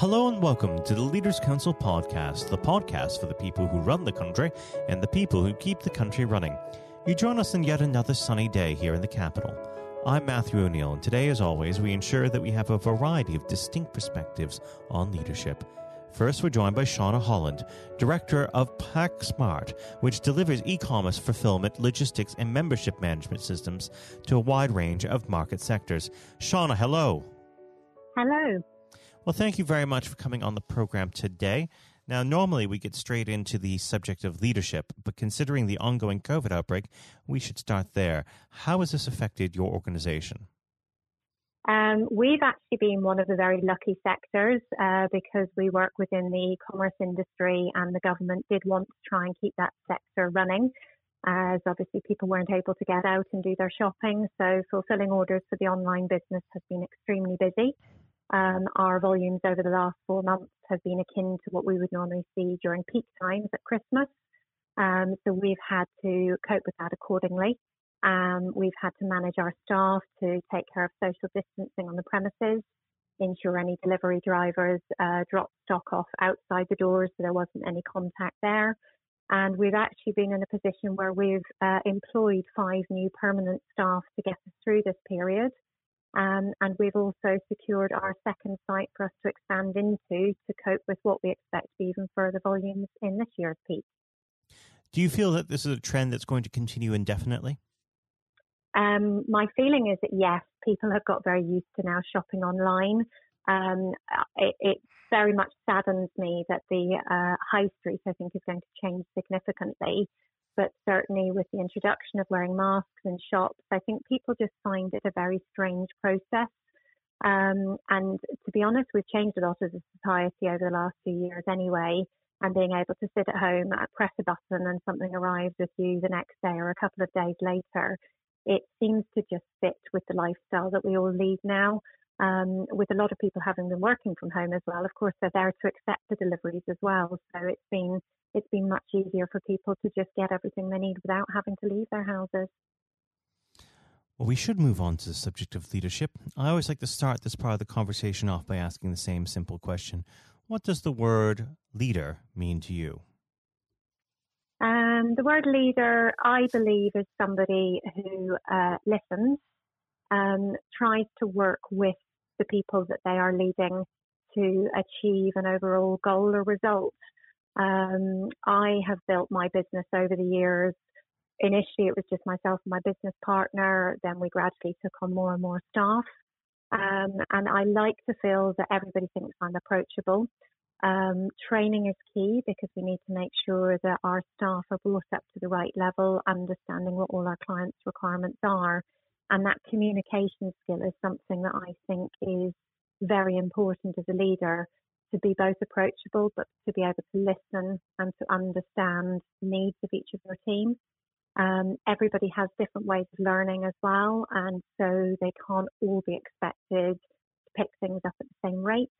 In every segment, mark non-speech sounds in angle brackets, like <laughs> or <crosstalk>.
Hello and welcome to the Leaders Council podcast, the podcast for the people who run the country and the people who keep the country running. You join us on yet another sunny day here in the capital. I'm Matthew O'Neill, and today, as always, we ensure that we have a variety of distinct perspectives on leadership. First, we're joined by Seanna Holland, Director of PackSmart, which delivers e commerce fulfillment, logistics, and membership management systems to a wide range of market sectors. Shauna, hello. Hello. Well, thank you very much for coming on the program today. Now, normally we get straight into the subject of leadership, but considering the ongoing COVID outbreak, we should start there. How has this affected your organization? Um, we've actually been one of the very lucky sectors uh, because we work within the e-commerce industry and the government did want to try and keep that sector running as obviously people weren't able to get out and do their shopping. So fulfilling orders for the online business has been extremely busy. Um, our volumes over the last four months have been akin to what we would normally see during peak times at Christmas. Um, so we've had to cope with that accordingly. Um, we've had to manage our staff to take care of social distancing on the premises, ensure any delivery drivers uh, drop stock off outside the doors so there wasn't any contact there. And we've actually been in a position where we've uh, employed five new permanent staff to get us through this period. Um, and we've also secured our second site for us to expand into to cope with what we expect to be even further volumes in this year's peak. Do you feel that this is a trend that's going to continue indefinitely? Um, my feeling is that yes, people have got very used to now shopping online. Um, it, it, very much saddens me that the uh, high street, I think, is going to change significantly but certainly with the introduction of wearing masks in shops, I think people just find it a very strange process. Um, and to be honest, we've changed a lot as a society over the last few years anyway. And being able to sit at home, uh, press a button, and something arrives with you the next day or a couple of days later, it seems to just fit with the lifestyle that we all lead now. Um, with a lot of people having been working from home as well, of course, they're there to accept the deliveries as well. So it's been it's been much easier for people to just get everything they need without having to leave their houses. Well, we should move on to the subject of leadership. I always like to start this part of the conversation off by asking the same simple question What does the word leader mean to you? Um, the word leader, I believe, is somebody who uh, listens, um, tries to work with the people that they are leading to achieve an overall goal or result. Um, I have built my business over the years. Initially, it was just myself and my business partner. Then we gradually took on more and more staff. Um, and I like to feel that everybody thinks I'm approachable. Um, training is key because we need to make sure that our staff are brought up to the right level, understanding what all our clients' requirements are. And that communication skill is something that I think is very important as a leader to be both approachable, but to be able to listen and to understand the needs of each of your team. Um, everybody has different ways of learning as well, and so they can't all be expected to pick things up at the same rate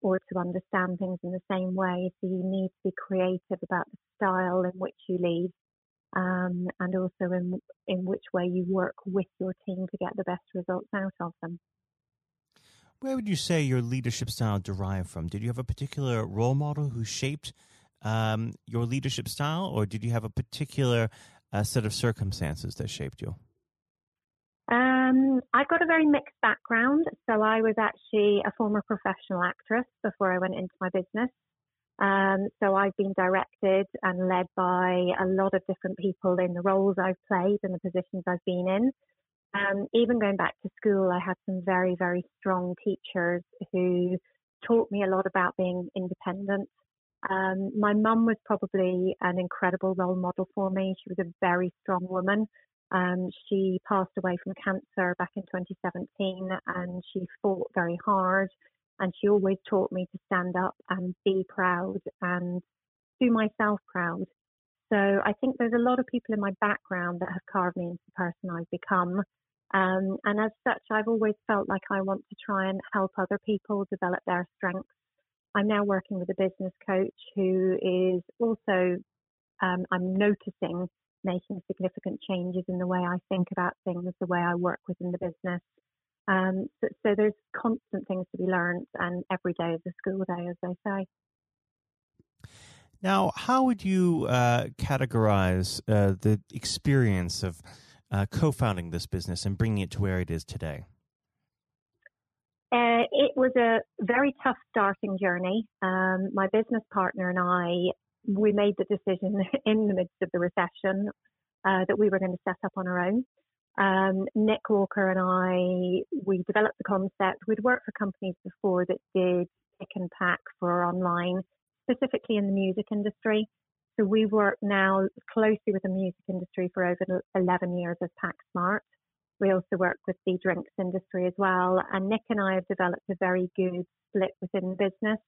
or to understand things in the same way. So you need to be creative about the style in which you lead, um, and also in in which way you work with your team to get the best results out of them. Where would you say your leadership style derived from? Did you have a particular role model who shaped um, your leadership style, or did you have a particular uh, set of circumstances that shaped you? Um, I've got a very mixed background. So I was actually a former professional actress before I went into my business. Um, so I've been directed and led by a lot of different people in the roles I've played and the positions I've been in. Um, even going back to school, I had some very, very strong teachers who taught me a lot about being independent. Um, my mum was probably an incredible role model for me. She was a very strong woman. Um, she passed away from cancer back in 2017 and she fought very hard and she always taught me to stand up and be proud and do myself proud. So I think there's a lot of people in my background that have carved me into the person I've become. Um, and as such, I've always felt like I want to try and help other people develop their strengths. I'm now working with a business coach who is also, um, I'm noticing making significant changes in the way I think about things, the way I work within the business. Um, so, so, there's constant things to be learned, and every day is a school day, as they say. Now, how would you uh, categorize uh, the experience of uh, co-founding this business and bringing it to where it is today? Uh, it was a very tough starting journey. Um, my business partner and I, we made the decision <laughs> in the midst of the recession uh, that we were going to set up on our own. Um, Nick Walker and I, we developed the concept. We'd worked for companies before that did pick and pack for online, specifically in the music industry. So we work now closely with the music industry for over 11 years as PackSmart. We also work with the drinks industry as well. And Nick and I have developed a very good split within the business.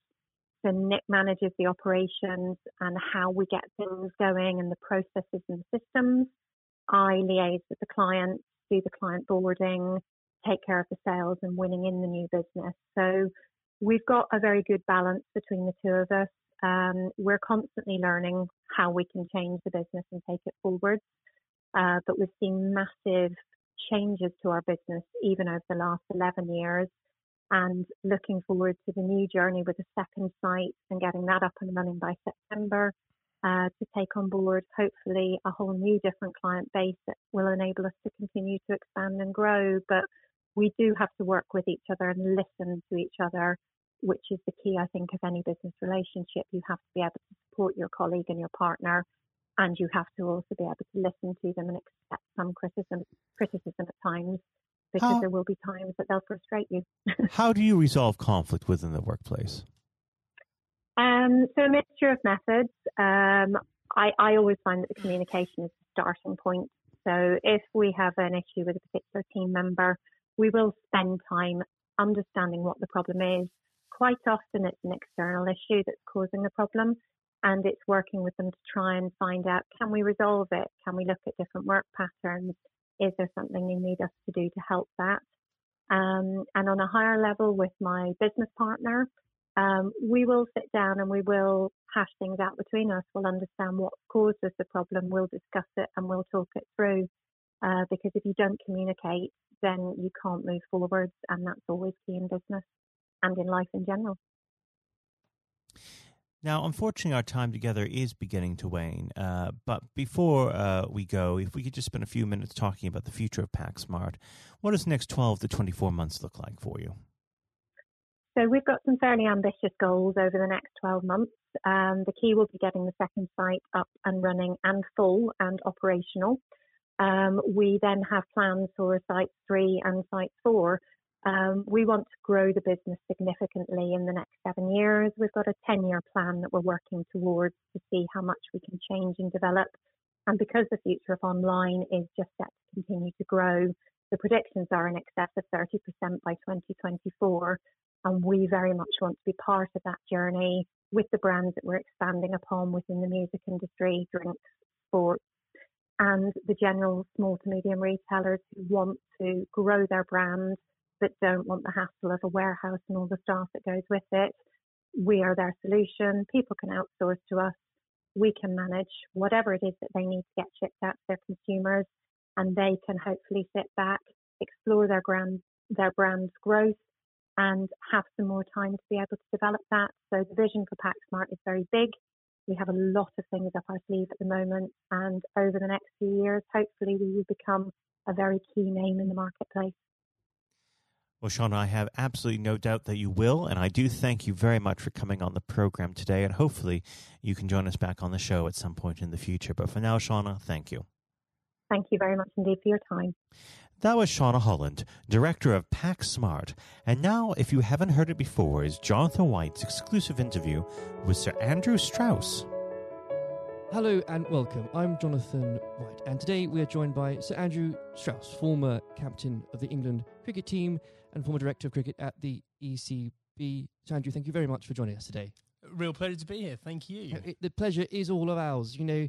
So Nick manages the operations and how we get things going and the processes and the systems. I liaise with the client, do the client boarding, take care of the sales and winning in the new business. So we've got a very good balance between the two of us. Um, we're constantly learning how we can change the business and take it forward. Uh, but we've seen massive changes to our business even over the last 11 years and looking forward to the new journey with the second site and getting that up and running by September uh, to take on board hopefully a whole new different client base that will enable us to continue to expand and grow. But we do have to work with each other and listen to each other, which is the key, I think, of any business relationship. You have to be able to support your colleague and your partner, and you have to also be able to listen to them and accept some criticism, criticism at times. Because how, there will be times that they'll frustrate you. <laughs> how do you resolve conflict within the workplace? Um, so a mixture of methods. Um, I, I, always find that the communication is the starting point. So if we have an issue with a particular team member, we will spend time understanding what the problem is. Quite often it's an external issue that's causing the problem and it's working with them to try and find out, can we resolve it? Can we look at different work patterns? Is there something they need us to do to help that? Um, and on a higher level with my business partner, um, we will sit down and we will hash things out between us. We'll understand what causes the problem. We'll discuss it and we'll talk it through. Uh, because if you don't communicate, then you can't move forwards, and that's always key in business and in life in general. Now, unfortunately, our time together is beginning to wane. Uh, but before uh, we go, if we could just spend a few minutes talking about the future of PackSmart, what does the next 12 to 24 months look like for you? So we've got some fairly ambitious goals over the next 12 months. Um, the key will be getting the second site up and running and full and operational. Um, we then have plans for site three and site four. Um, we want to grow the business significantly in the next seven years. We've got a 10 year plan that we're working towards to see how much we can change and develop. And because the future of online is just set to continue to grow, the predictions are in excess of 30% by 2024. And we very much want to be part of that journey with the brands that we're expanding upon within the music industry, drinks, sports, and the general small to medium retailers who want to grow their brand but don't want the hassle of a warehouse and all the staff that goes with it. We are their solution. People can outsource to us. We can manage whatever it is that they need to get shipped out to their consumers, and they can hopefully sit back, explore their brand, their brand's growth, and have some more time to be able to develop that. So the vision for PackSmart is very big. We have a lot of things up our sleeve at the moment, and over the next few years, hopefully, we will become a very key name in the marketplace. Well, Sean, I have absolutely no doubt that you will, and I do thank you very much for coming on the program today, and hopefully you can join us back on the show at some point in the future. But for now, Seanna, thank you. Thank you very much indeed for your time. That was Seanna Holland, director of PackSmart. And now, if you haven't heard it before, is Jonathan White's exclusive interview with Sir Andrew Strauss. Hello and welcome. I'm Jonathan White, and today we are joined by Sir Andrew Strauss, former captain of the England cricket team and former director of cricket at the ECB. Sir Andrew, thank you very much for joining us today. Real pleasure to be here. Thank you. Uh, the pleasure is all of ours. You know,